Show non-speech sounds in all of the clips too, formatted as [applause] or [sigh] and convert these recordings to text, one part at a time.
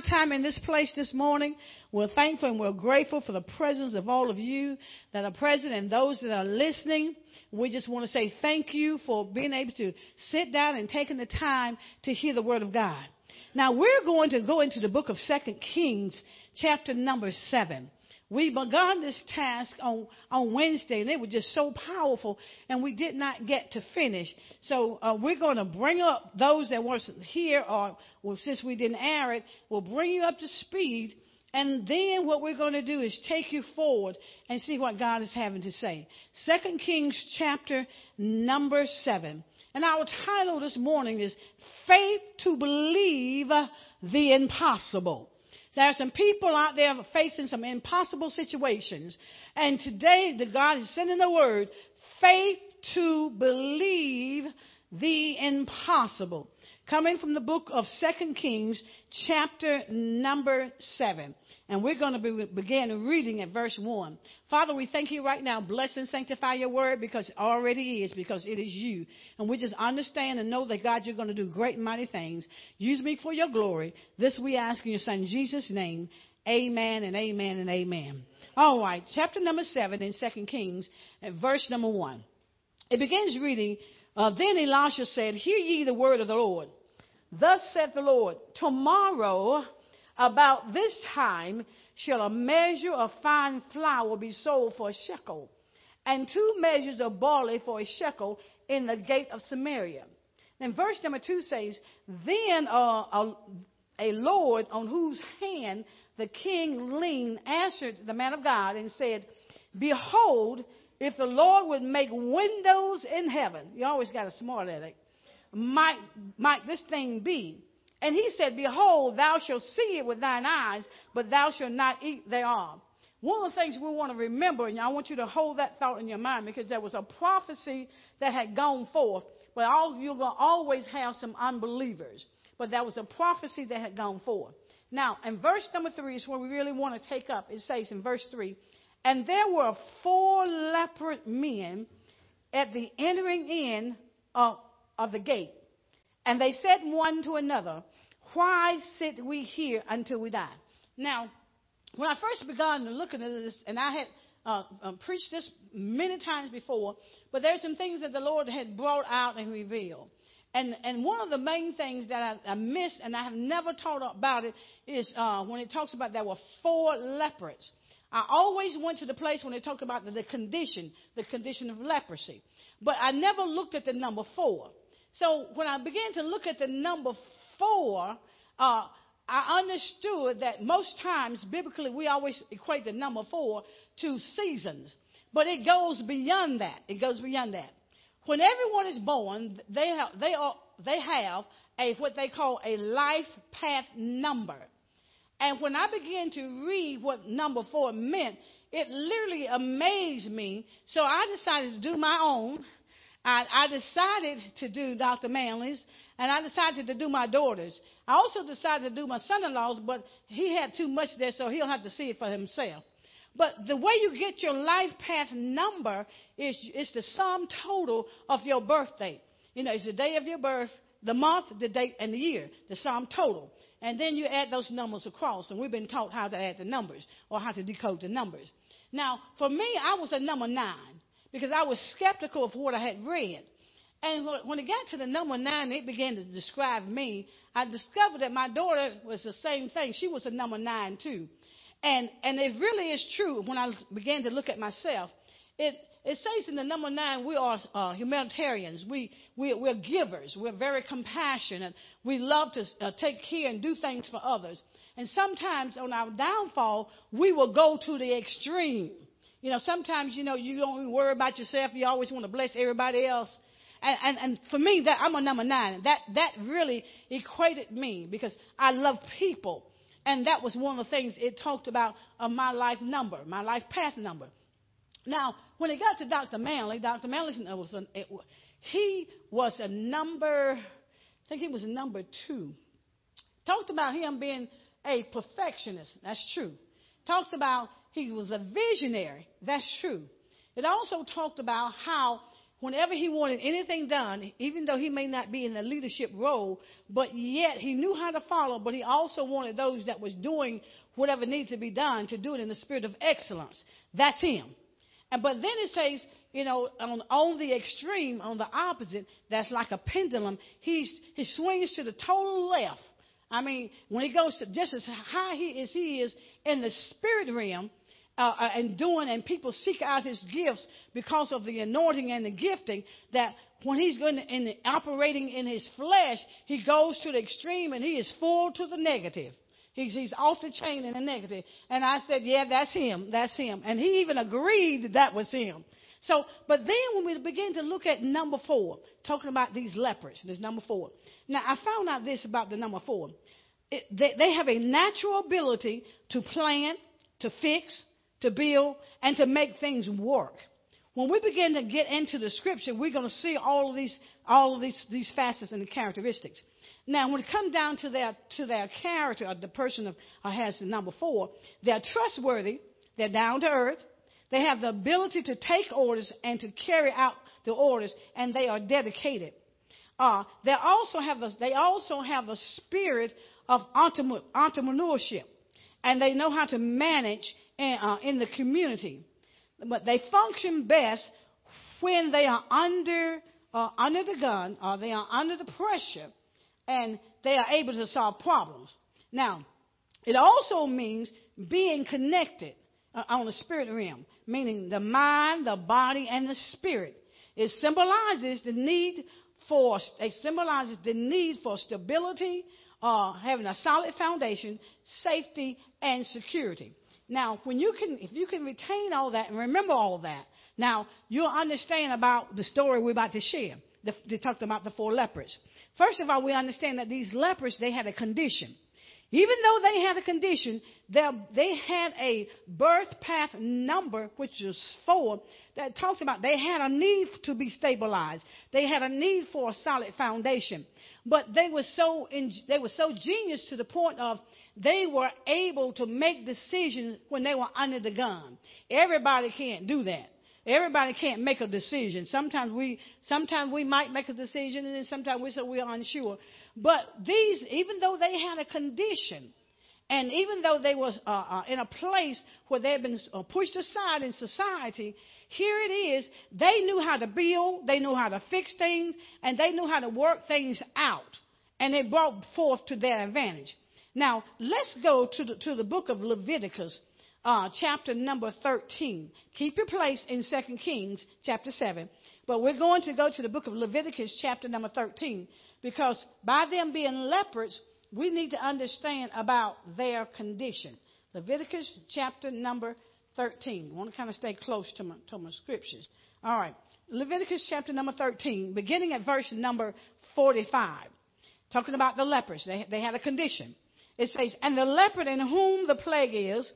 our time in this place this morning. We're thankful and we're grateful for the presence of all of you that are present and those that are listening. We just want to say thank you for being able to sit down and taking the time to hear the word of God. Now we're going to go into the book of Second Kings, chapter number seven. We began this task on, on Wednesday, and it was just so powerful, and we did not get to finish. So uh, we're going to bring up those that weren't here, or well, since we didn't air it, we'll bring you up to speed. And then what we're going to do is take you forward and see what God is having to say. Second Kings chapter number seven. And our title this morning is Faith to Believe the Impossible. There are some people out there facing some impossible situations. And today, the God is sending a word faith to believe the impossible. Coming from the book of Second Kings, chapter number 7. And we're going to be, begin reading at verse 1. Father, we thank you right now. Bless and sanctify your word because it already is, because it is you. And we just understand and know that, God, you're going to do great and mighty things. Use me for your glory. This we ask in your son Jesus' name. Amen and amen and amen. All right, chapter number 7 in 2 Kings, verse number 1. It begins reading, uh, Then Elisha said, Hear ye the word of the Lord. Thus saith the Lord, Tomorrow about this time shall a measure of fine flour be sold for a shekel, and two measures of barley for a shekel in the gate of Samaria. Then verse number two says, Then uh, a, a Lord on whose hand the king leaned answered the man of God and said, Behold, if the Lord would make windows in heaven, you always got a smart aleck, might, might this thing be? And he said, Behold, thou shalt see it with thine eyes, but thou shalt not eat thereof. One of the things we want to remember, and I want you to hold that thought in your mind because there was a prophecy that had gone forth, but all, you're going to always have some unbelievers. But there was a prophecy that had gone forth. Now, in verse number three is where we really want to take up. It says in verse three, and there were four leopard men at the entering in of, of the gate. And they said one to another, Why sit we here until we die? Now, when I first began to look at this, and I had uh, uh, preached this many times before, but there's some things that the Lord had brought out and revealed. And, and one of the main things that I, I missed, and I have never taught about it, is uh, when it talks about there were four lepers. I always went to the place when they talked about the, the condition, the condition of leprosy. But I never looked at the number four. So when I began to look at the number four, uh, I understood that most times, biblically, we always equate the number four to seasons. But it goes beyond that. It goes beyond that. When everyone is born, they have, they are, they have a, what they call a life path number. And when I began to read what number four meant, it literally amazed me. So I decided to do my own I, I decided to do Dr. Manley's, and I decided to do my daughter's. I also decided to do my son-in-law's, but he had too much there, so he'll have to see it for himself. But the way you get your life path number is it's the sum total of your birth date. You know, it's the day of your birth, the month, the date, and the year, the sum total. And then you add those numbers across, and we've been taught how to add the numbers or how to decode the numbers. Now, for me, I was a number nine because I was skeptical of what I had read. And when it got to the number nine, it began to describe me. I discovered that my daughter was the same thing. She was a number nine too. And, and it really is true when I began to look at myself. It, it says in the number nine, we are uh, humanitarians. We, we, we're givers. We're very compassionate. We love to uh, take care and do things for others. And sometimes on our downfall, we will go to the extreme. You know, sometimes, you know, you don't worry about yourself. You always want to bless everybody else. And, and, and for me, that I'm a number nine. That, that really equated me because I love people. And that was one of the things it talked about of my life number, my life path number. Now, when it got to Dr. Manley, Dr. Manley was an, it, he was a number, I think he was a number two. Talked about him being a perfectionist. That's true. Talks about he was a visionary. That's true. It also talked about how whenever he wanted anything done, even though he may not be in the leadership role, but yet he knew how to follow, but he also wanted those that was doing whatever needed to be done to do it in the spirit of excellence. That's him. And but then it says, you know, on, on the extreme, on the opposite, that's like a pendulum. He's he swings to the total left. I mean, when he goes to just as high he, as he is in the spirit realm, uh, uh, and doing, and people seek out his gifts because of the anointing and the gifting. That when he's going in the, operating in his flesh, he goes to the extreme and he is full to the negative. He's, he's off the chain in the negative. And I said, yeah, that's him. That's him. And he even agreed that that was him. So, but then when we begin to look at number four, talking about these lepers, there's number four. Now, I found out this about the number four. It, they, they have a natural ability to plan, to fix, to build, and to make things work. When we begin to get into the scripture, we're going to see all of these, all of these, these facets and the characteristics. Now, when it comes down to their, to their character, the person of, uh, has the number four, they're trustworthy, they're down to earth, they have the ability to take orders and to carry out the orders, and they are dedicated. Uh, they also have a, they also have a spirit of entrepreneurship, and they know how to manage in, uh, in the community. But they function best when they are under, uh, under the gun or they are under the pressure and they are able to solve problems. Now, it also means being connected uh, on the spirit realm, meaning the mind, the body, and the spirit. It symbolizes the need for it symbolizes the need for stability, uh, having a solid foundation, safety, and security. Now, when you can, if you can retain all that and remember all that, now you'll understand about the story we're about to share. The, they talked about the four lepers. First of all, we understand that these lepers, they had a condition. Even though they had a condition, they had a birth path number, which is four, that talks about they had a need to be stabilized. They had a need for a solid foundation. But they were so, they were so genius to the point of they were able to make decisions when they were under the gun. Everybody can't do that. Everybody can't make a decision. Sometimes we, sometimes we might make a decision, and then sometimes we say we're unsure. But these, even though they had a condition, and even though they were uh, uh, in a place where they had been uh, pushed aside in society, here it is. They knew how to build, they knew how to fix things, and they knew how to work things out, and it brought forth to their advantage. Now, let's go to the, to the book of Leviticus, uh, chapter number 13. Keep your place in 2 Kings, chapter 7. But we're going to go to the book of Leviticus, chapter number 13, because by them being lepers, we need to understand about their condition. Leviticus, chapter number 13. I want to kind of stay close to my, to my scriptures. All right. Leviticus, chapter number 13, beginning at verse number 45. Talking about the lepers. They, they had a condition. It says, And the leper in whom the plague is,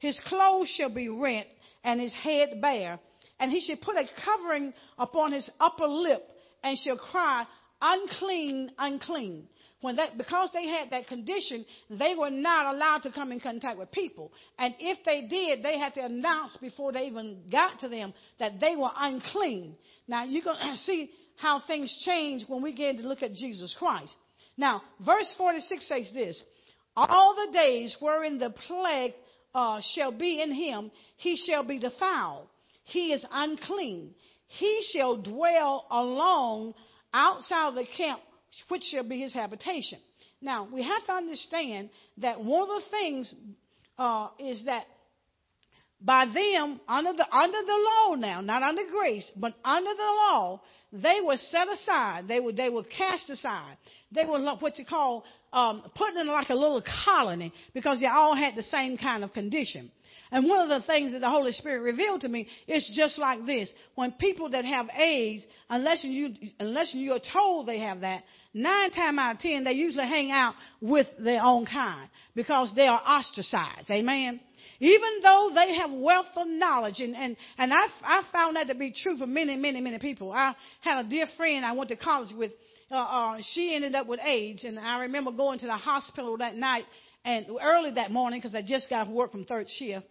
his clothes shall be rent, and his head bare, and he shall put a covering upon his upper lip, and shall cry, Unclean, unclean. When that, because they had that condition, they were not allowed to come in contact with people. And if they did, they had to announce before they even got to them that they were unclean. Now you're going to [clears throat] see how things change when we get to look at Jesus Christ. Now, verse 46 says this all the days wherein the plague uh, shall be in him, he shall be defiled. He is unclean. He shall dwell alone outside the camp, which shall be his habitation. Now, we have to understand that one of the things uh, is that by them, under the, under the law now, not under grace, but under the law, they were set aside. They were, they were cast aside. They were what you call um, put in like a little colony because they all had the same kind of condition. And one of the things that the Holy Spirit revealed to me is just like this. When people that have AIDS, unless you, unless you are told they have that, nine times out of ten, they usually hang out with their own kind because they are ostracized. Amen. Even though they have wealth of knowledge, and, and, and I, I found that to be true for many, many, many people. I had a dear friend I went to college with uh, uh, she ended up with AIDS. And I remember going to the hospital that night and early that morning because I just got off work from third shift.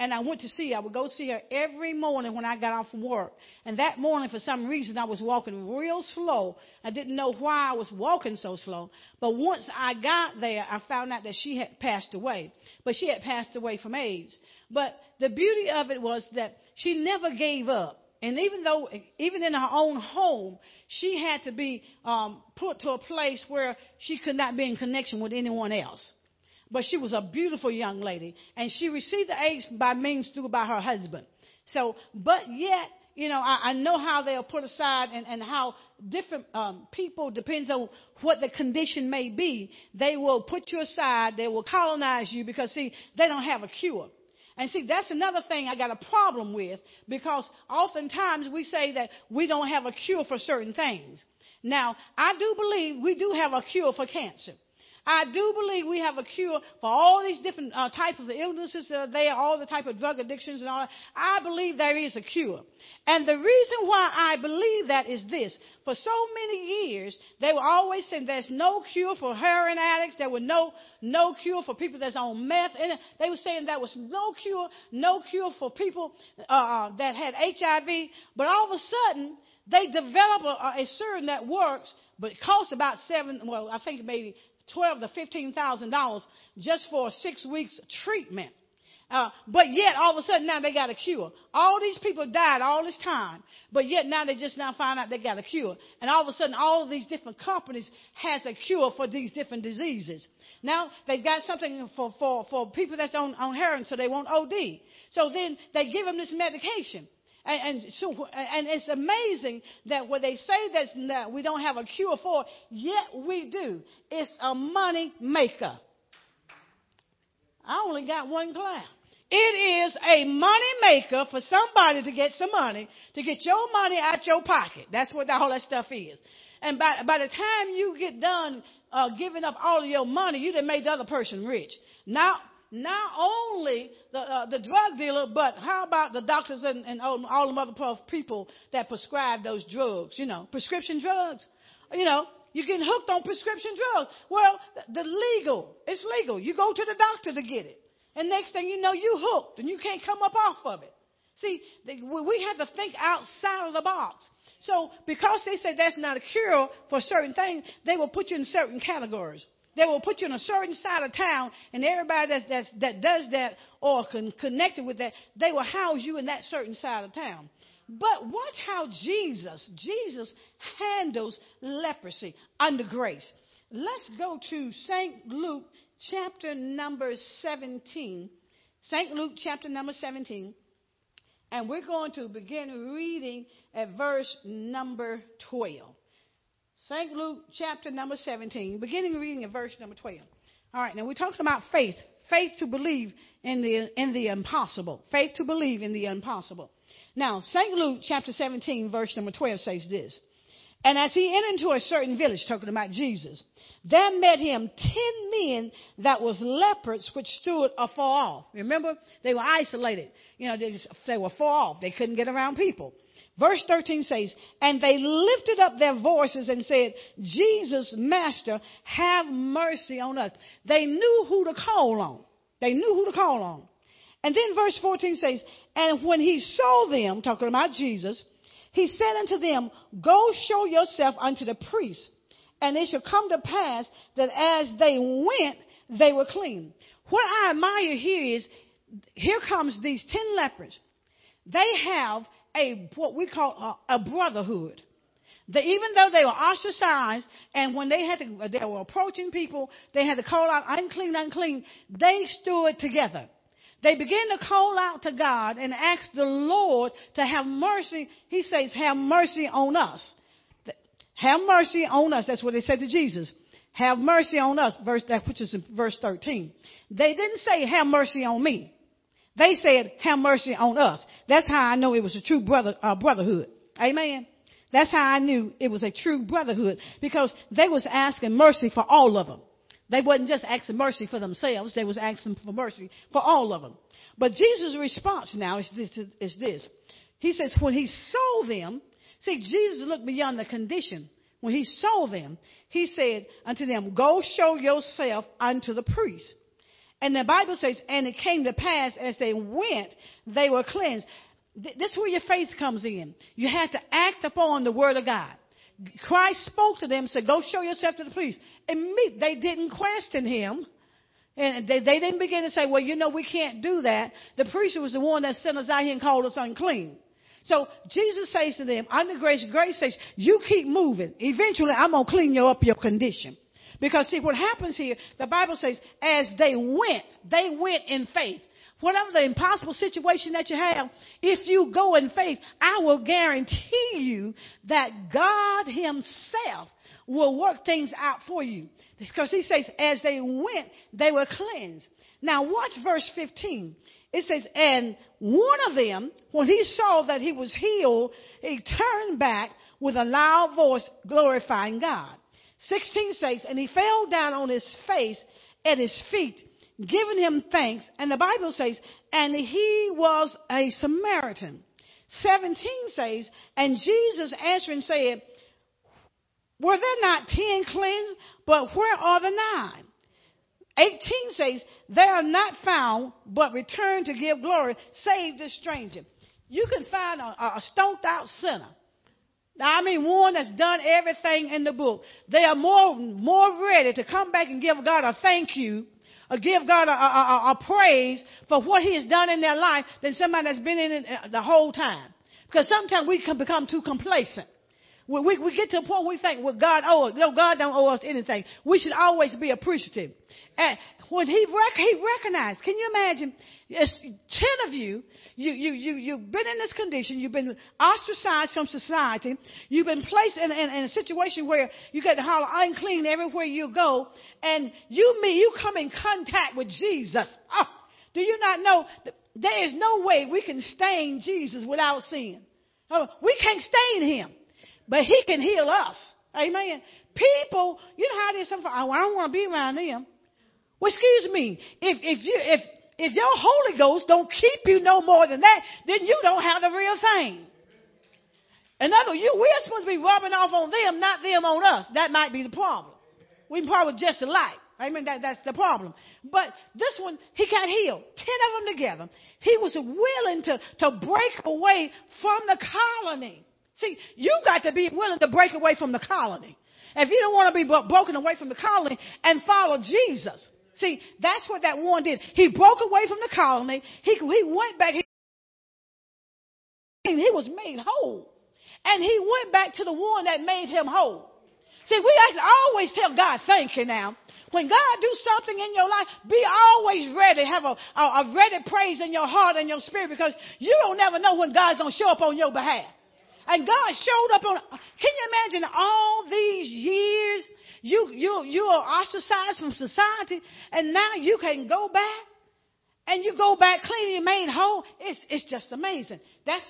And I went to see her. I would go see her every morning when I got off from work. And that morning, for some reason, I was walking real slow. I didn't know why I was walking so slow. But once I got there, I found out that she had passed away. But she had passed away from AIDS. But the beauty of it was that she never gave up. And even though, even in her own home, she had to be um, put to a place where she could not be in connection with anyone else but she was a beautiful young lady. And she received the AIDS by means through by her husband. So, but yet, you know, I, I know how they are put aside and, and how different um, people, depends on what the condition may be, they will put you aside, they will colonize you because, see, they don't have a cure. And see, that's another thing I got a problem with because oftentimes we say that we don't have a cure for certain things. Now, I do believe we do have a cure for cancer. I do believe we have a cure for all these different uh, types of illnesses that are there, all the type of drug addictions and all that. I believe there is a cure. And the reason why I believe that is this. For so many years, they were always saying there's no cure for heroin addicts. There was no, no cure for people that's on meth. And they were saying there was no cure, no cure for people uh, uh that had HIV. But all of a sudden, they develop a, a serum that works, but it costs about seven, well, I think maybe twelve to fifteen thousand dollars just for six weeks treatment. Uh, but yet all of a sudden now they got a cure. All these people died all this time, but yet now they just now find out they got a cure. And all of a sudden all of these different companies has a cure for these different diseases. Now they've got something for, for, for people that's on, on heroin so they won't OD. So then they give them this medication. And, and, so, and it's amazing that when they say that we don't have a cure for, yet we do. It's a money maker. I only got one clap. It is a money maker for somebody to get some money, to get your money out your pocket. That's what all that stuff is. And by, by the time you get done uh, giving up all of your money, you done made the other person rich. Now, not only the, uh, the drug dealer, but how about the doctors and, and all, all the other people that prescribe those drugs, you know, prescription drugs. You know, you're getting hooked on prescription drugs. Well, the, legal, it's legal. You go to the doctor to get it. And next thing you know, you hooked and you can't come up off of it. See, we have to think outside of the box. So because they say that's not a cure for certain things, they will put you in certain categories. They will put you in a certain side of town, and everybody that's, that's, that does that or con- connected with that, they will house you in that certain side of town. But watch how Jesus, Jesus handles leprosy under grace. Let's go to St. Luke chapter number 17. St. Luke chapter number 17. And we're going to begin reading at verse number 12. St. Luke chapter number 17, beginning reading at verse number 12. All right, now we're talking about faith. Faith to believe in the, in the impossible. Faith to believe in the impossible. Now, St. Luke chapter 17, verse number 12 says this. And as he entered into a certain village, talking about Jesus, there met him ten men that was lepers which stood afar off. Remember, they were isolated. You know, they, just, they were far off. They couldn't get around people. Verse 13 says, And they lifted up their voices and said, Jesus, Master, have mercy on us. They knew who to call on. They knew who to call on. And then verse 14 says, And when he saw them, talking about Jesus, he said unto them, Go show yourself unto the priest. And it shall come to pass that as they went, they were clean. What I admire here is, here comes these ten lepers. They have a what we call a, a brotherhood. They, even though they were ostracized, and when they had to, they were approaching people, they had to call out unclean, unclean. They stood together. They began to call out to God and ask the Lord to have mercy. He says, "Have mercy on us." Have mercy on us. That's what they said to Jesus. Have mercy on us. Verse that which is in verse 13. They didn't say, "Have mercy on me." They said, have mercy on us. That's how I know it was a true brother, uh, brotherhood. Amen. That's how I knew it was a true brotherhood because they was asking mercy for all of them. They wasn't just asking mercy for themselves. They was asking for mercy for all of them. But Jesus' response now is this, is this. He says, when he saw them, see, Jesus looked beyond the condition. When he saw them, he said unto them, go show yourself unto the priest. And the Bible says, and it came to pass as they went, they were cleansed. This is where your faith comes in. You have to act upon the word of God. Christ spoke to them, said, Go show yourself to the priest. And they didn't question him. And they, they didn't begin to say, Well, you know, we can't do that. The priest was the one that sent us out here and called us unclean. So Jesus says to them, under grace, grace says, you keep moving. Eventually, I'm going to clean you up your condition. Because see, what happens here, the Bible says, as they went, they went in faith. Whatever the impossible situation that you have, if you go in faith, I will guarantee you that God Himself will work things out for you. Because He says, as they went, they were cleansed. Now watch verse 15. It says, and one of them, when he saw that he was healed, he turned back with a loud voice, glorifying God. 16 says, and he fell down on his face at his feet, giving him thanks. And the Bible says, and he was a Samaritan. 17 says, and Jesus answering said, were there not ten cleansed? But where are the nine? 18 says, They are not found, but return to give glory, save the stranger. You can find a, a stoned out sinner. I mean, one that's done everything in the book. They are more, more ready to come back and give God a thank you, or give God a, a, a, a praise for what He has done in their life than somebody that's been in it uh, the whole time. Because sometimes we can become too complacent. We, we, we get to a point where we think, well, God owes us. No, God don't owe us anything. We should always be appreciative. And when he, rec- he recognized, can you imagine? It's ten of you, you, you, you, you've been in this condition, you've been ostracized from society, you've been placed in, in, in a situation where you get to holler unclean everywhere you go, and you me, you come in contact with Jesus. Oh, do you not know that there is no way we can stain Jesus without sin? Oh, we can't stain him, but he can heal us. Amen. People, you know how is. Some, oh, I don't want to be around them. Well, excuse me. If, if you, if, if your Holy Ghost don't keep you no more than that, then you don't have the real thing. In other words, you, we're supposed to be rubbing off on them, not them on us. That might be the problem. We probably just alike. I mean, that, that's the problem. But this one, he got healed. Ten of them together. He was willing to, to break away from the colony. See, you got to be willing to break away from the colony. If you don't want to be broken away from the colony and follow Jesus, See, that's what that one did. He broke away from the colony. He, he went back. He, he was made whole. And he went back to the one that made him whole. See, we always tell God, thank you now. When God do something in your life, be always ready. Have a, a, a ready praise in your heart and your spirit because you don't never know when God's going to show up on your behalf. And God showed up on, can you imagine all these years you, you, you are ostracized from society and now you can go back and you go back clean and made whole. It's, it's just amazing. That's,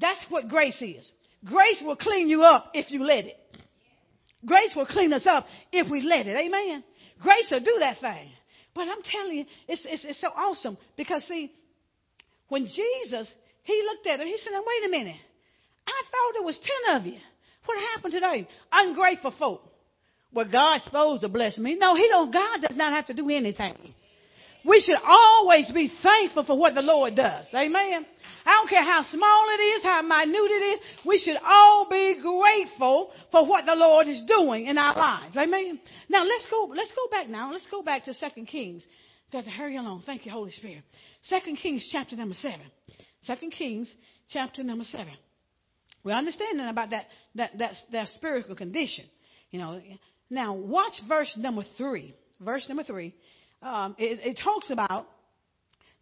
that's what grace is. Grace will clean you up if you let it. Grace will clean us up if we let it. Amen. Grace will do that thing. But I'm telling you, it's, it's, it's so awesome because see, when Jesus, he looked at him, he said, now wait a minute. I thought there was 10 of you. What happened today? Ungrateful folk. Well, God's supposed to bless me. No, He don't. God does not have to do anything. We should always be thankful for what the Lord does. Amen. I don't care how small it is, how minute it is. We should all be grateful for what the Lord is doing in our lives. Amen. Now let's go. Let's go back now. Let's go back to Second Kings. Got to hurry along. Thank you, Holy Spirit. Second Kings chapter number seven. Second Kings chapter number seven. We're understanding about that that that, that spiritual condition. You know, now, watch verse number three. Verse number three. Um, it, it talks about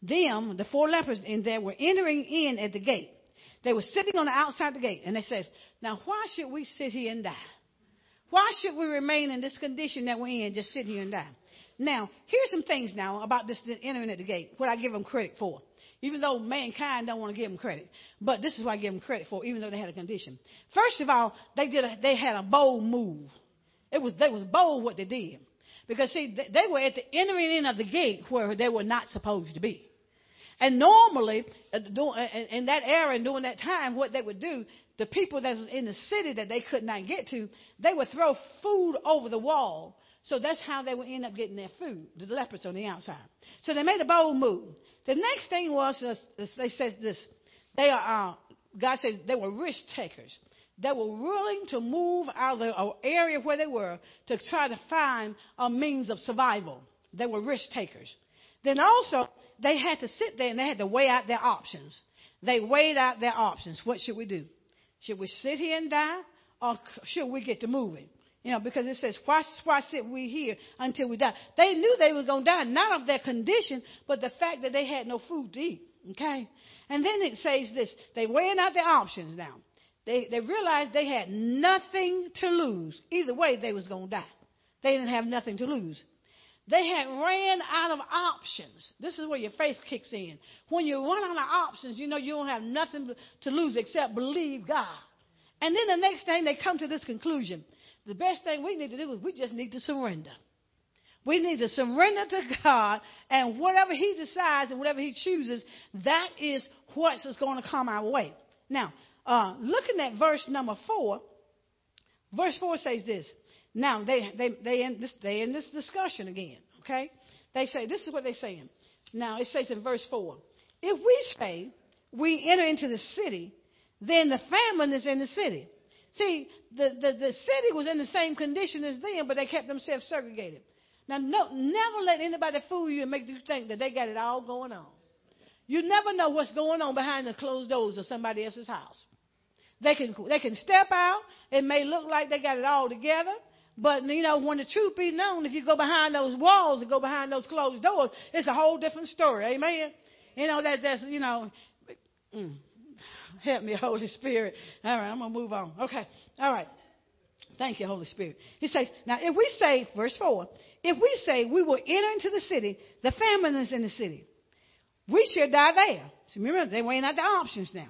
them, the four lepers in there, were entering in at the gate. They were sitting on the outside the gate, and it says, "Now, why should we sit here and die? Why should we remain in this condition that we're in, just sit here and die?" Now, here's some things now about this entering at the gate. What I give them credit for, even though mankind don't want to give them credit, but this is what I give them credit for, even though they had a condition. First of all, they did a, they had a bold move. It was, they was bold what they did. Because see, they were at the entering in of the gate where they were not supposed to be. And normally, uh, uh, in that era and during that time, what they would do, the people that was in the city that they could not get to, they would throw food over the wall So that's how they would end up getting their food, the lepers on the outside. So they made a bold move. The next thing was, uh, they said this, they are, uh, God said they were risk takers. They were willing to move out of the uh, area where they were to try to find a means of survival. They were risk takers. Then also, they had to sit there and they had to weigh out their options. They weighed out their options. What should we do? Should we sit here and die or should we get to moving? You know, because it says, why, why sit we here until we die? They knew they were going to die, not of their condition, but the fact that they had no food to eat. Okay? And then it says this they weighing out their options now. They, they realized they had nothing to lose. Either way, they was going to die. They didn't have nothing to lose. They had ran out of options. This is where your faith kicks in. When you run out of options, you know you don't have nothing to lose except believe God. And then the next thing they come to this conclusion. The best thing we need to do is we just need to surrender. We need to surrender to God, and whatever He decides and whatever He chooses, that is what's going to come our way. Now, uh, looking at verse number four, verse four says this. Now they they they in this they in this discussion again. Okay, they say this is what they're saying. Now it says in verse four, if we say we enter into the city, then the famine is in the city. See, the, the, the city was in the same condition as them, but they kept themselves segregated. Now, no, never let anybody fool you and make you think that they got it all going on. You never know what's going on behind the closed doors of somebody else's house. They can, they can step out. It may look like they got it all together. But, you know, when the truth be known, if you go behind those walls and go behind those closed doors, it's a whole different story. Amen? You know, that, that's, you know, mm, help me, [laughs] Holy Spirit. All right, I'm going to move on. Okay. All right. Thank you, Holy Spirit. He says, now if we say, verse 4, if we say we will enter into the city, the famine is in the city, we shall die there. So remember, they weighing out the options now.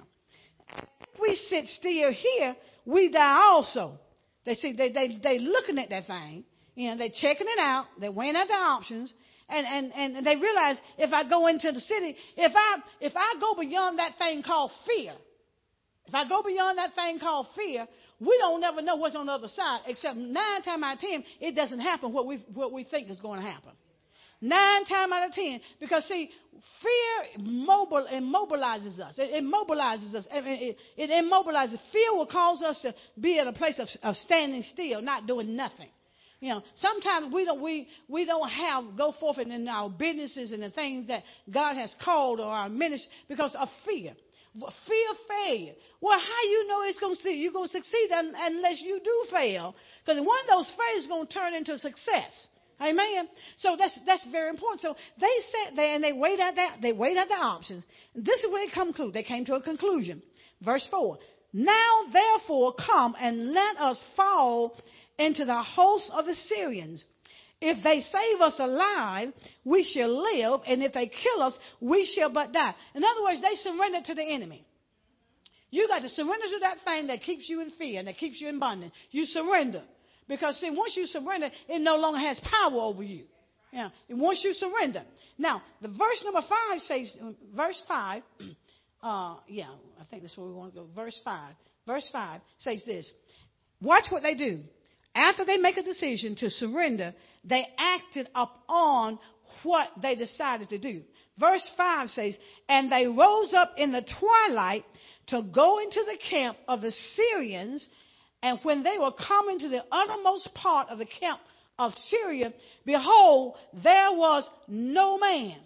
If we sit still here, we die also. They see they they they looking at that thing, you know, they're checking it out, they're weighing out the options, and, and, and they realize if I go into the city, if I if I go beyond that thing called fear, if I go beyond that thing called fear, we don't never know what's on the other side, except nine times out of ten, it doesn't happen what we what we think is going to happen. Nine times out of ten. Because see, fear mobile, immobilizes us. It immobilizes us. It, it, it immobilizes. Fear will cause us to be in a place of, of standing still, not doing nothing. You know, sometimes we don't we we don't have go forth in our businesses and the things that God has called or our ministry because of fear. Fear of failure. Well, how you know it's going to see you're going to succeed unless you do fail? Because one of those failures is going to turn into success. Amen. So that's that's very important. So they sat there and they weighed out that they weighed out the options. This is where they come to. They came to a conclusion. Verse four. Now therefore come and let us fall into the host of the Syrians. If they save us alive, we shall live, and if they kill us, we shall but die. In other words, they surrendered to the enemy. You got to surrender to that thing that keeps you in fear and that keeps you in bondage. You surrender. Because see, once you surrender, it no longer has power over you. Yeah. And once you surrender. Now, the verse number five says, verse five, [clears throat] uh, yeah, I think that's where we want to go. Verse five. Verse five says this. Watch what they do. After they make a decision to surrender, they acted upon what they decided to do. Verse 5 says, And they rose up in the twilight to go into the camp of the Syrians and when they were coming to the uttermost part of the camp of Syria, behold, there was no man.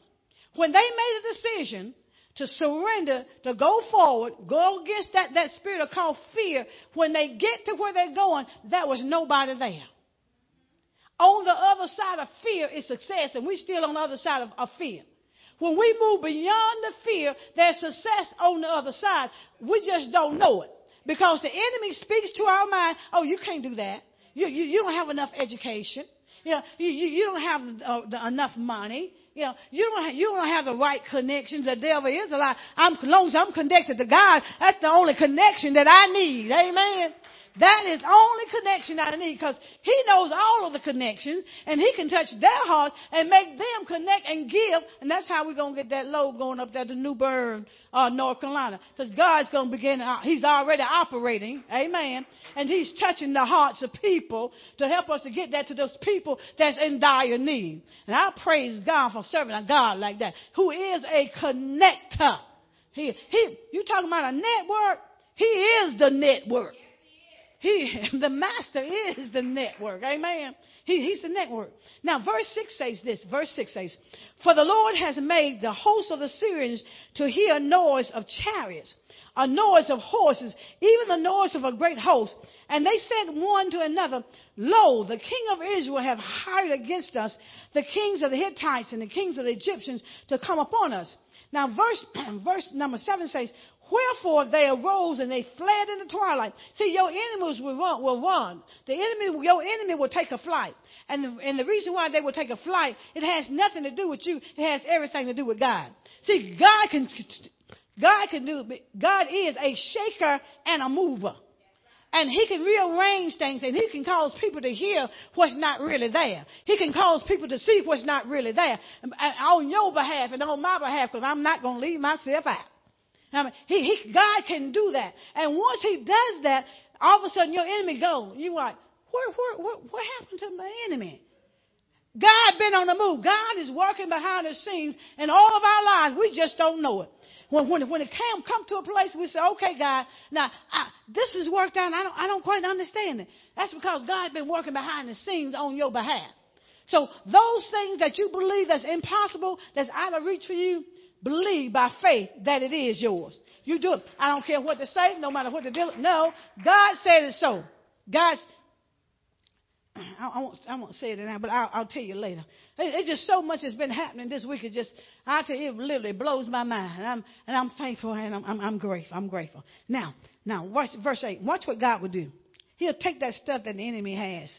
When they made a decision to surrender, to go forward, go against that, that spirit of called fear, when they get to where they're going, there was nobody there. On the other side of fear is success, and we're still on the other side of, of fear. When we move beyond the fear, there's success on the other side. We just don't know it. Because the enemy speaks to our mind, oh, you can't do that. You, you, you don't have enough education. You, know, you, you don't have uh, the, enough money. You know, you don't, have, you don't have the right connections. The devil is a lie. I'm, as long as I'm connected to God, that's the only connection that I need. Amen. That is only connection I need because He knows all of the connections and He can touch their hearts and make them connect and give. And that's how we're going to get that load going up there to New Bern, uh, North Carolina. Because God's going to begin, uh, He's already operating. Amen. And He's touching the hearts of people to help us to get that to those people that's in dire need. And I praise God for serving a God like that who is a connector. He, he, you talking about a network? He is the network. He, [laughs] the master is the network. Amen. He, he's the network. Now, verse 6 says this. Verse 6 says, For the Lord has made the host of the Syrians to hear a noise of chariots, a noise of horses, even the noise of a great host. And they said one to another, Lo, the king of Israel have hired against us the kings of the Hittites and the kings of the Egyptians to come upon us. Now, verse, [clears throat] verse number 7 says, Wherefore they arose and they fled in the twilight. See, your enemies will run. Will run. The enemy, your enemy will take a flight. And the, and the reason why they will take a flight, it has nothing to do with you. It has everything to do with God. See, God can, God can do, God is a shaker and a mover. And he can rearrange things and he can cause people to hear what's not really there. He can cause people to see what's not really there on your behalf and on my behalf because I'm not going to leave myself out. I mean, he, he, God can do that. And once he does that, all of a sudden your enemy goes. You're like, where, where, where, what happened to my enemy? God been on the move. God is working behind the scenes in all of our lives. We just don't know it. When, when, when it come, come to a place, we say, okay, God, now I, this is worked out. I don't, I don't quite understand it. That's because God been working behind the scenes on your behalf. So those things that you believe that's impossible, that's out of reach for you, believe by faith that it is yours. You do it. I don't care what to say, no matter what to do. No, God said it so. God's. [clears throat] I, I, won't, I won't say it now, but I'll, I'll tell you later. It, it's just so much has been happening this week. It just, I tell you, it literally blows my mind. And I'm, and I'm thankful and I'm, I'm, I'm grateful. I'm grateful. Now, now, watch verse 8. Watch what God will do. He'll take that stuff that the enemy has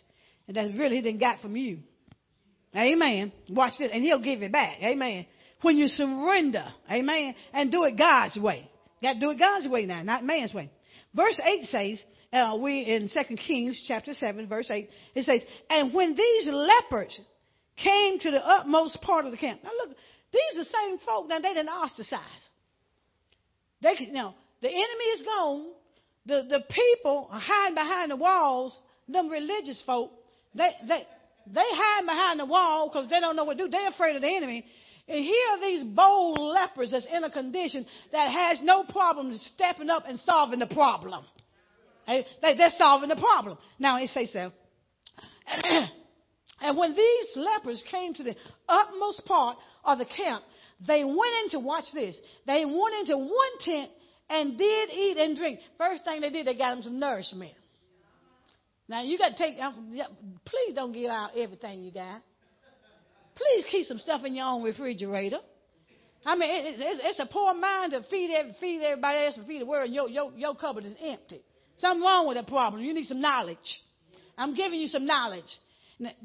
and that really he didn't got from you. Amen. Watch this. And he'll give it back. Amen when you surrender, amen, and do it God's way. Got to do it God's way now, not man's way. Verse 8 says, uh, we in 2 Kings chapter 7, verse 8, it says, And when these lepers came to the utmost part of the camp. Now look, these are the same folk, now they didn't ostracize. They you know, the enemy is gone. The, the people are hiding behind the walls. Them religious folk, they, they, they hide behind the wall because they don't know what to do. They're afraid of the enemy. And here are these bold lepers that's in a condition that has no problem stepping up and solving the problem. They're solving the problem. Now it says so. [clears throat] and when these lepers came to the utmost part of the camp, they went into, watch this, they went into one tent and did eat and drink. First thing they did, they got them some nourishment. Now you got to take, um, please don't give out everything you got. Please keep some stuff in your own refrigerator. I mean, it's, it's, it's a poor mind to feed, every, feed everybody else and feed the world, your, your, your cupboard is empty. Something wrong with that problem. You need some knowledge. I'm giving you some knowledge.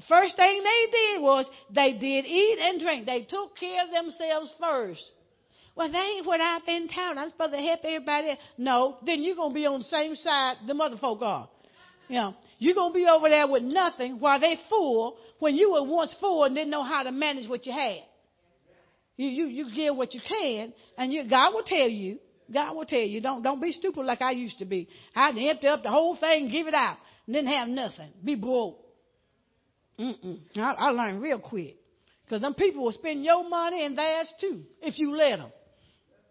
First thing they did was they did eat and drink. They took care of themselves first. Well, that ain't what I've been taught. I'm supposed to help everybody. Else. No, then you're going to be on the same side the mother folk are. You know, you're going to be over there with nothing while they full when you were once full and didn't know how to manage what you had. You, you, you give what you can, and you, God will tell you. God will tell you, don't, don't be stupid like I used to be. I'd empty up the whole thing, give it out, and didn't have nothing. Be broke. Mm-mm. I, I learned real quick. Because them people will spend your money and theirs too, if you let them.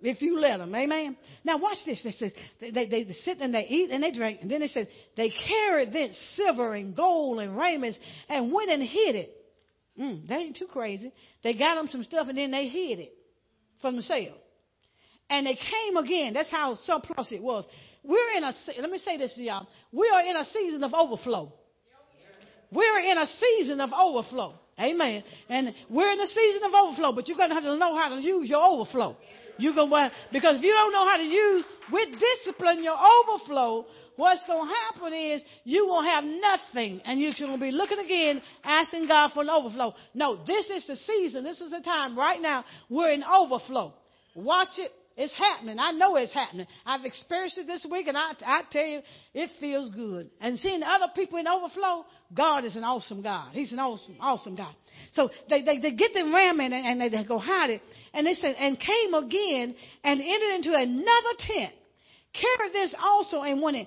If you let them, amen. Now watch this. They says they, they, they sit and they eat and they drink, and then they said they carried then silver and gold and raiments and went and hid it. Mm, that ain't too crazy. They got them some stuff and then they hid it from the sale. And they came again. That's how surplus it was. We're in a. Let me say this to y'all. We are in a season of overflow. We're in a season of overflow. Amen. And we're in a season of overflow, but you're going to have to know how to use your overflow. You go because if you don't know how to use with discipline your overflow, what's going to happen is you will have nothing and you're going to be looking again, asking God for an overflow. No, this is the season. This is the time right now. We're in overflow. Watch it. It's happening. I know it's happening. I've experienced it this week, and I, I tell you, it feels good. And seeing other people in overflow, God is an awesome God. He's an awesome, awesome God. So they, they, they get the ram in and, and they go hide it. And they said, and came again and entered into another tent. Carried this also and went in.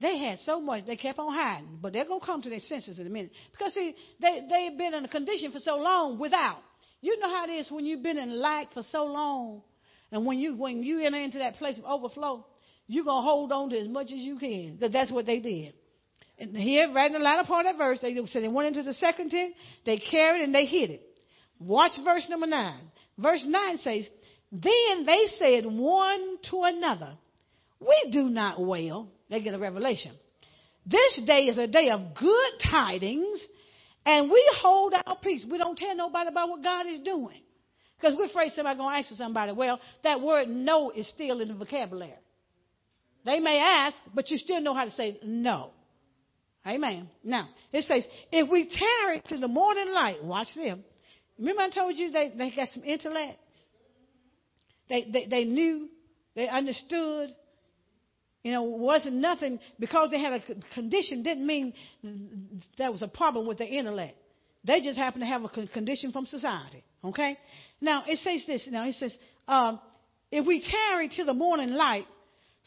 They had so much, they kept on hiding. But they're going to come to their senses in a minute. Because, see, they, they've been in a condition for so long without. You know how it is when you've been in lack for so long and when you when you enter into that place of overflow, you're gonna hold on to as much as you can. Because that's what they did. And here, right in the latter part of that verse, they said they went into the second tent, they carried and they hid it. Watch verse number nine. Verse nine says, Then they said one to another, We do not wail. They get a revelation. This day is a day of good tidings, and we hold our peace. We don't tell nobody about what God is doing. Because we're afraid somebody's going to ask somebody. Well, that word no is still in the vocabulary. They may ask, but you still know how to say no. Amen. Now, it says, if we tarry to the morning light, watch them. Remember I told you they, they got some intellect? They, they, they knew, they understood. You know, it wasn't nothing, because they had a condition didn't mean that was a problem with their intellect. They just happened to have a condition from society. Okay? Now, it says this. Now, it says, um, if we tarry till the morning light,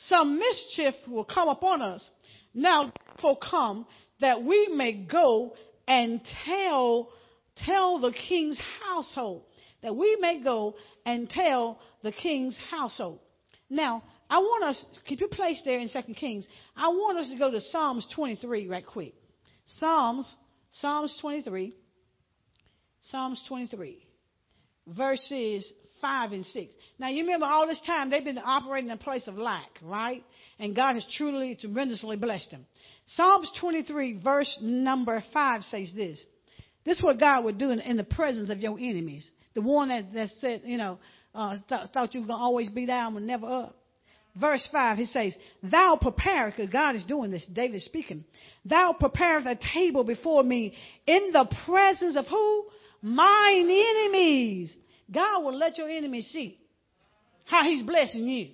some mischief will come upon us. Now, for come that we may go and tell, tell the king's household. That we may go and tell the king's household. Now, I want us, keep your place there in Second Kings. I want us to go to Psalms 23 right quick. Psalms, Psalms 23. Psalms 23 verses 5 and 6. Now, you remember all this time they've been operating in a place of lack, right? And God has truly, tremendously blessed them. Psalms 23, verse number 5 says this. This is what God would do in, in the presence of your enemies. The one that, that said, you know, uh, th- thought you were going to always be down but never up. Verse 5, he says, Thou prepare, because God is doing this, David speaking. Thou prepare a table before me in the presence of who? mine enemies. God will let your enemies see how he's blessing you.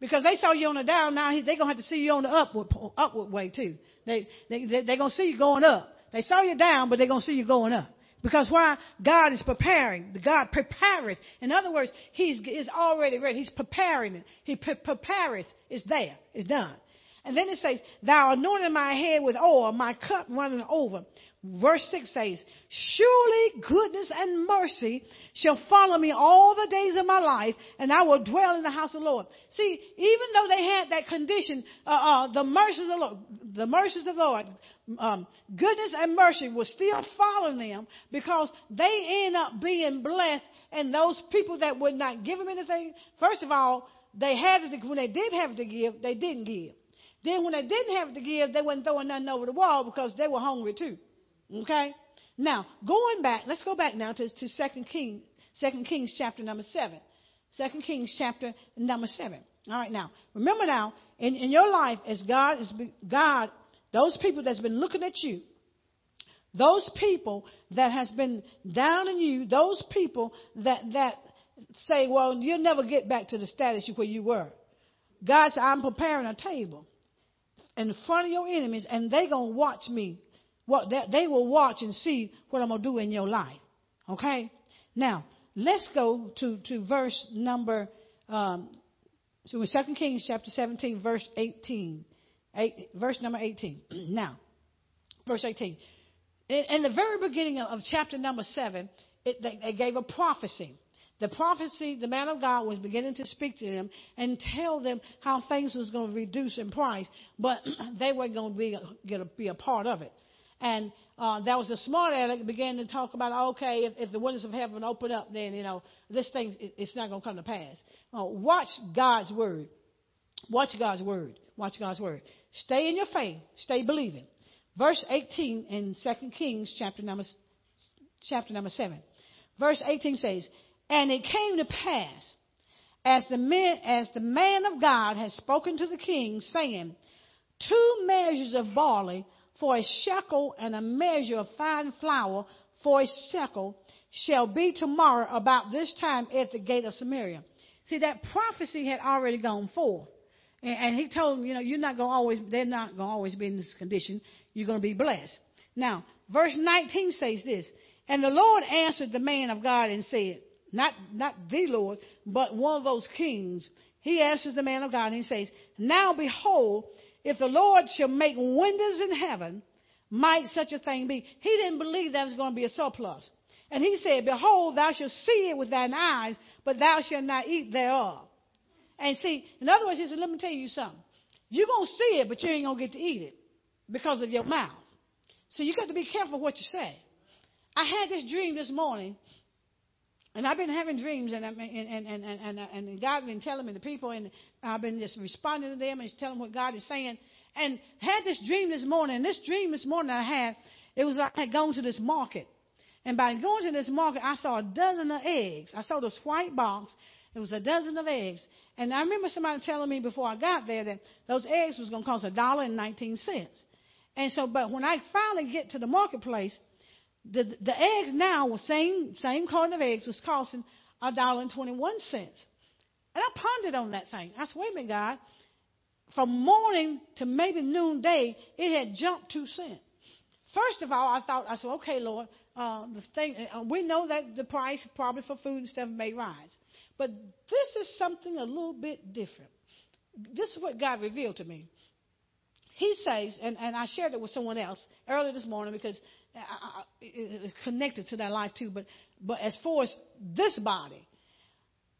Because they saw you on the down, now they're going to have to see you on the upward, upward way too. They, they, they're going to see you going up. They saw you down, but they're going to see you going up. Because why? God is preparing. God prepareth. In other words, He's is already ready. He's preparing it. He pre- prepareth. It's there. It's done. And then it says, Thou anointed my head with oil, my cup running over. Verse 6 says, Surely goodness and mercy shall follow me all the days of my life, and I will dwell in the house of the Lord. See, even though they had that condition, uh, uh, the mercies of the Lord, the mercies of the Lord, um, goodness and mercy will still follow them because they end up being blessed, and those people that would not give them anything, first of all, they had it, when they did have to give, they didn't give. Then when they didn't have to give, they wasn't throwing nothing over the wall because they were hungry too. Okay? Now, going back, let's go back now to, to 2 King, 2 Kings chapter number 7. 2 Kings chapter number 7. All right, now, remember now, in, in your life, as God is, God, those people that's been looking at you, those people that has been down in you, those people that, that say, well, you'll never get back to the status where you were. God said, I'm preparing a table in front of your enemies, and they're going to watch me what they will watch and see what I'm to do in your life. Okay? Now, let's go to, to verse number, um, so in 2 Kings chapter 17, verse 18. Eight, verse number 18. [clears throat] now, verse 18. In, in, the very beginning of, of chapter number 7, it, they, they gave a prophecy. The prophecy, the man of God was beginning to speak to them and tell them how things was going to reduce in price, but [clears throat] they weren't going to be, get a, be a part of it. And uh, that was a smart aleck began to talk about, okay, if, if the windows of heaven open up, then, you know, this thing, it, it's not going to come to pass. Uh, watch God's word. Watch God's word. Watch God's word. Stay in your faith. Stay believing. Verse 18 in 2 Kings chapter number, chapter number 7. Verse 18 says, And it came to pass, as the, men, as the man of God has spoken to the king, saying, Two measures of barley for a shekel and a measure of fine flour for a shekel shall be tomorrow about this time at the gate of Samaria. See, that prophecy had already gone forth. And, and he told him, you know, you're not going to always, they're not going to always be in this condition. You're going to be blessed. Now, verse 19 says this. And the Lord answered the man of God and said, not, not the Lord, but one of those kings. He answers the man of God and he says, Now behold, if the Lord shall make windows in heaven, might such a thing be? He didn't believe there was going to be a surplus. And he said, Behold, thou shalt see it with thine eyes, but thou shalt not eat thereof. And see, in other words, he said, Let me tell you something. You're going to see it, but you ain't going to get to eat it because of your mouth. So you got to be careful what you say. I had this dream this morning, and I've been having dreams, and and and and and, and God been telling me the people, and I've been just responding to them and telling them what God is saying. And had this dream this morning. This dream this morning I had, it was like I had gone to this market, and by going to this market, I saw a dozen of eggs. I saw this white box. It was a dozen of eggs, and I remember somebody telling me before I got there that those eggs was going to cost a dollar and nineteen cents. And so, but when I finally get to the marketplace, the, the eggs now was same same carton of eggs was costing a dollar and twenty one cents. And I pondered on that thing. I said, wait a minute, God. From morning to maybe noonday, it had jumped two cents. First of all, I thought, I said, okay, Lord, uh, the thing, uh, we know that the price probably for food and stuff may rise. But this is something a little bit different. This is what God revealed to me. He says, and, and I shared it with someone else earlier this morning because it's connected to that life too. But, but as far as this body,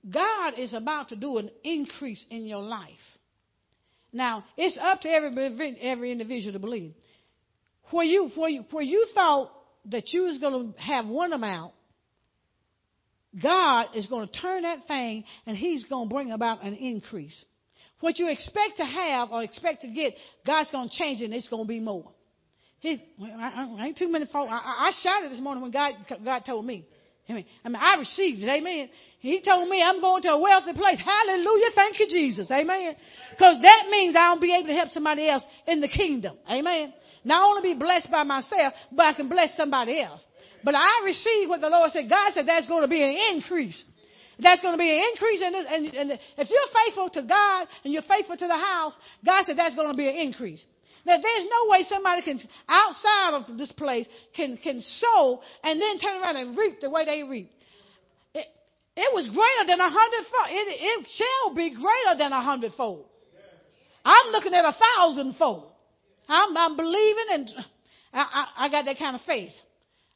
God is about to do an increase in your life. Now, it's up to every, every individual to believe. Where you, where you, where you thought that you was going to have one amount, God is going to turn that thing and He's going to bring about an increase. What you expect to have or expect to get, God's going to change it and it's going to be more. He, I, I ain't too many. I, I shouted this morning when God, God told me. I mean, I mean, I received it. Amen. He told me I'm going to a wealthy place. Hallelujah. Thank you, Jesus. Amen. Because that means I'll be able to help somebody else in the kingdom. Amen. Not only be blessed by myself, but I can bless somebody else. But I received what the Lord said. God said that's going to be an increase. That's going to be an increase in this. And, and if you're faithful to God and you're faithful to the house, God said that's going to be an increase. Now, there's no way somebody can, outside of this place, can, can sow and then turn around and reap the way they reap. It, it was greater than a hundredfold. It, it shall be greater than a hundredfold. I'm looking at a thousandfold. I'm, I'm believing and I, I, I got that kind of faith.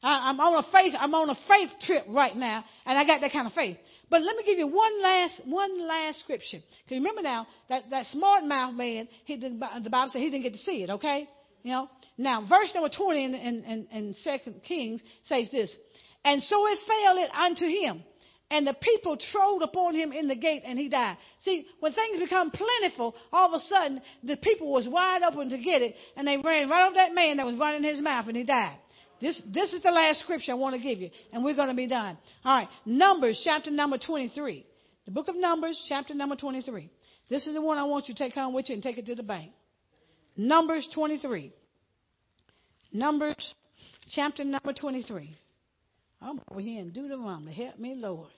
I, I'm on a faith, I'm on a faith trip right now and I got that kind of faith. But let me give you one last, one last scripture. Because remember now, that, that smart mouth man, he didn't, the Bible said he didn't get to see it, okay? You know? Now, verse number 20 in, in, in, in 2 Kings says this, And so it fell it unto him. And the people trode upon him in the gate, and he died. See, when things become plentiful, all of a sudden the people was wide open to get it, and they ran right over that man that was running his mouth, and he died. This, this is the last scripture I want to give you, and we're going to be done. All right, Numbers chapter number 23. The book of Numbers, chapter number 23. This is the one I want you to take home with you and take it to the bank. Numbers 23. Numbers chapter number 23. I'm over here in Deuteronomy. Help me, Lord.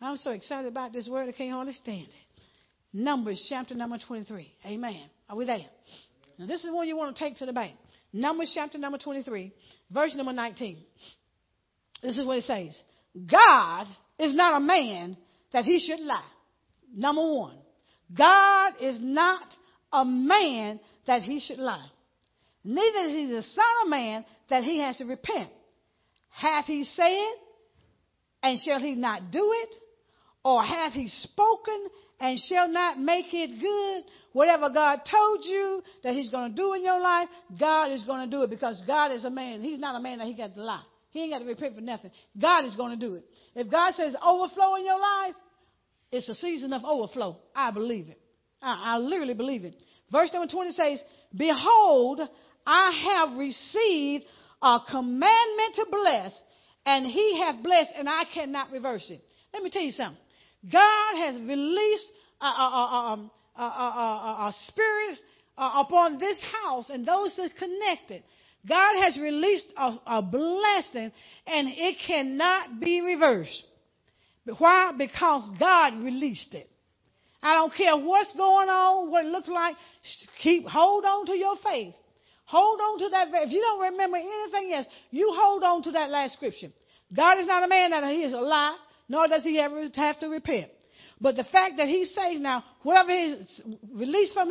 I'm so excited about this word I can't understand it. Numbers chapter number 23. Amen. Are we there? Now, this is the one you want to take to the bank. Numbers chapter number 23, verse number 19. This is what it says God is not a man that he should lie. Number one, God is not a man that he should lie. Neither is he the son of man that he has to repent. Hath he said, and shall he not do it? Or hath he spoken, and shall not make it good? Whatever God told you that He's going to do in your life, God is going to do it because God is a man. He's not a man that He got to lie. He ain't got to repent for nothing. God is going to do it. If God says overflow in your life, it's a season of overflow. I believe it. I, I literally believe it. Verse number 20 says, Behold, I have received a commandment to bless, and he hath blessed, and I cannot reverse it. Let me tell you something. God has released a, spirit upon this house and those that connected. God has released a blessing and it cannot be reversed. Why? Because God released it. I don't care what's going on, what it looks like. Keep hold on to your faith. Hold on to that. If you don't remember anything else, you hold on to that last scripture. God is not a man that he is a lie nor does he ever have to repent. But the fact that he's saved now, whatever he's released from